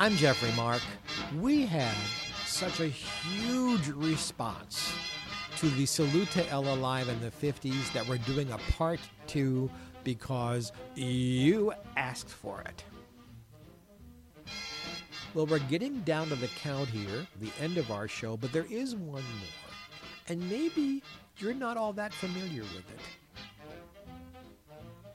I'm Jeffrey Mark. We had such a huge response to the Salute to Ella Live in the 50s that we're doing a part two because you asked for it. Well, we're getting down to the count here, the end of our show, but there is one more. And maybe you're not all that familiar with it.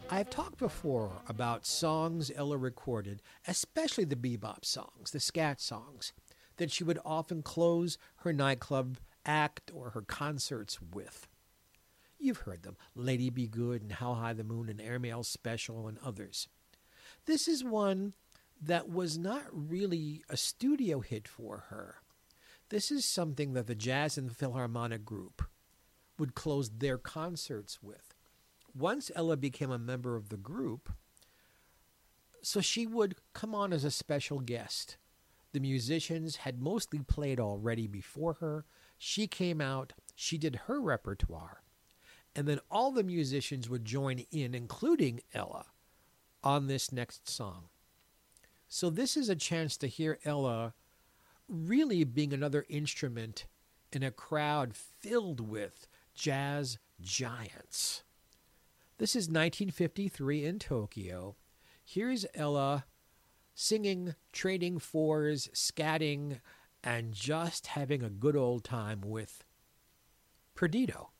I've talked before about songs Ella recorded, especially the bebop songs, the scat songs, that she would often close her nightclub act or her concerts with. You've heard them Lady Be Good and How High the Moon and Airmail Special and others. This is one that was not really a studio hit for her. This is something that the Jazz at Philharmonic Group would close their concerts with. Once Ella became a member of the group, so she would come on as a special guest. The musicians had mostly played already before her. She came out, she did her repertoire, and then all the musicians would join in, including Ella, on this next song. So, this is a chance to hear Ella really being another instrument in a crowd filled with jazz giants. This is 1953 in Tokyo. Here's Ella singing, trading fours, scatting, and just having a good old time with Perdido.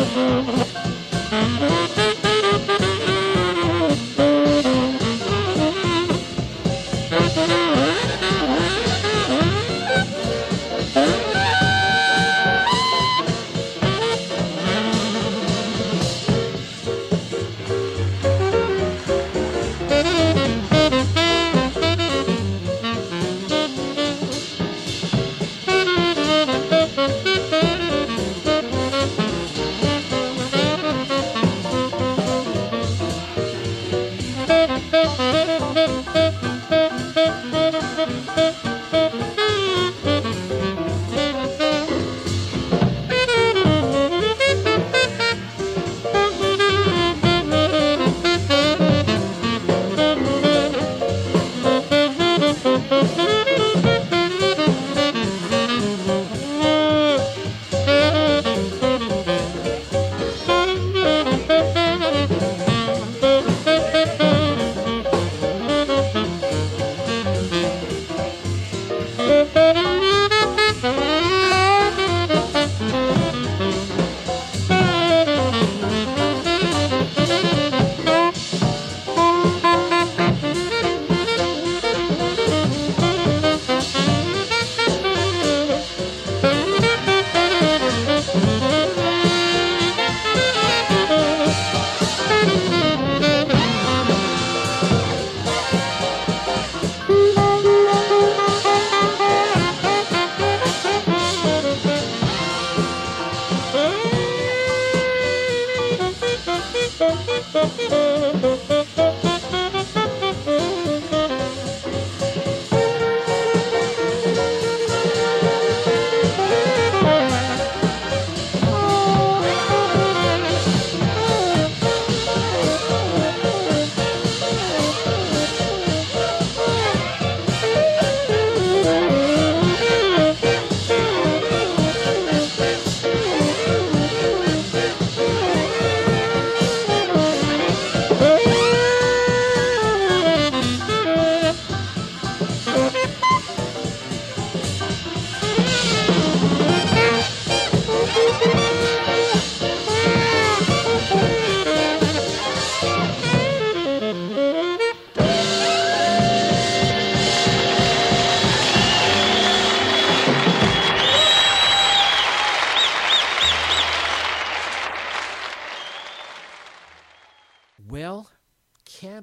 Well,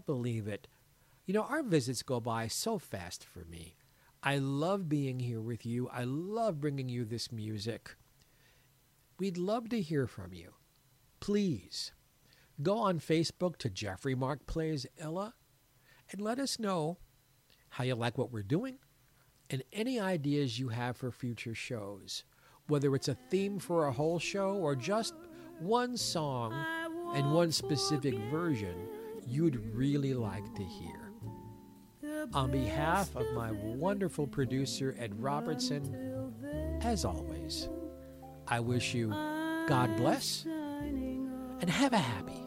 believe it. You know, our visits go by so fast for me. I love being here with you. I love bringing you this music. We'd love to hear from you. Please go on Facebook to Jeffrey Mark Plays Ella and let us know how you like what we're doing and any ideas you have for future shows, whether it's a theme for a whole show or just one song and one specific version you'd really like to hear. On behalf of my wonderful producer, Ed Robertson, as always, I wish you God bless and have a happy.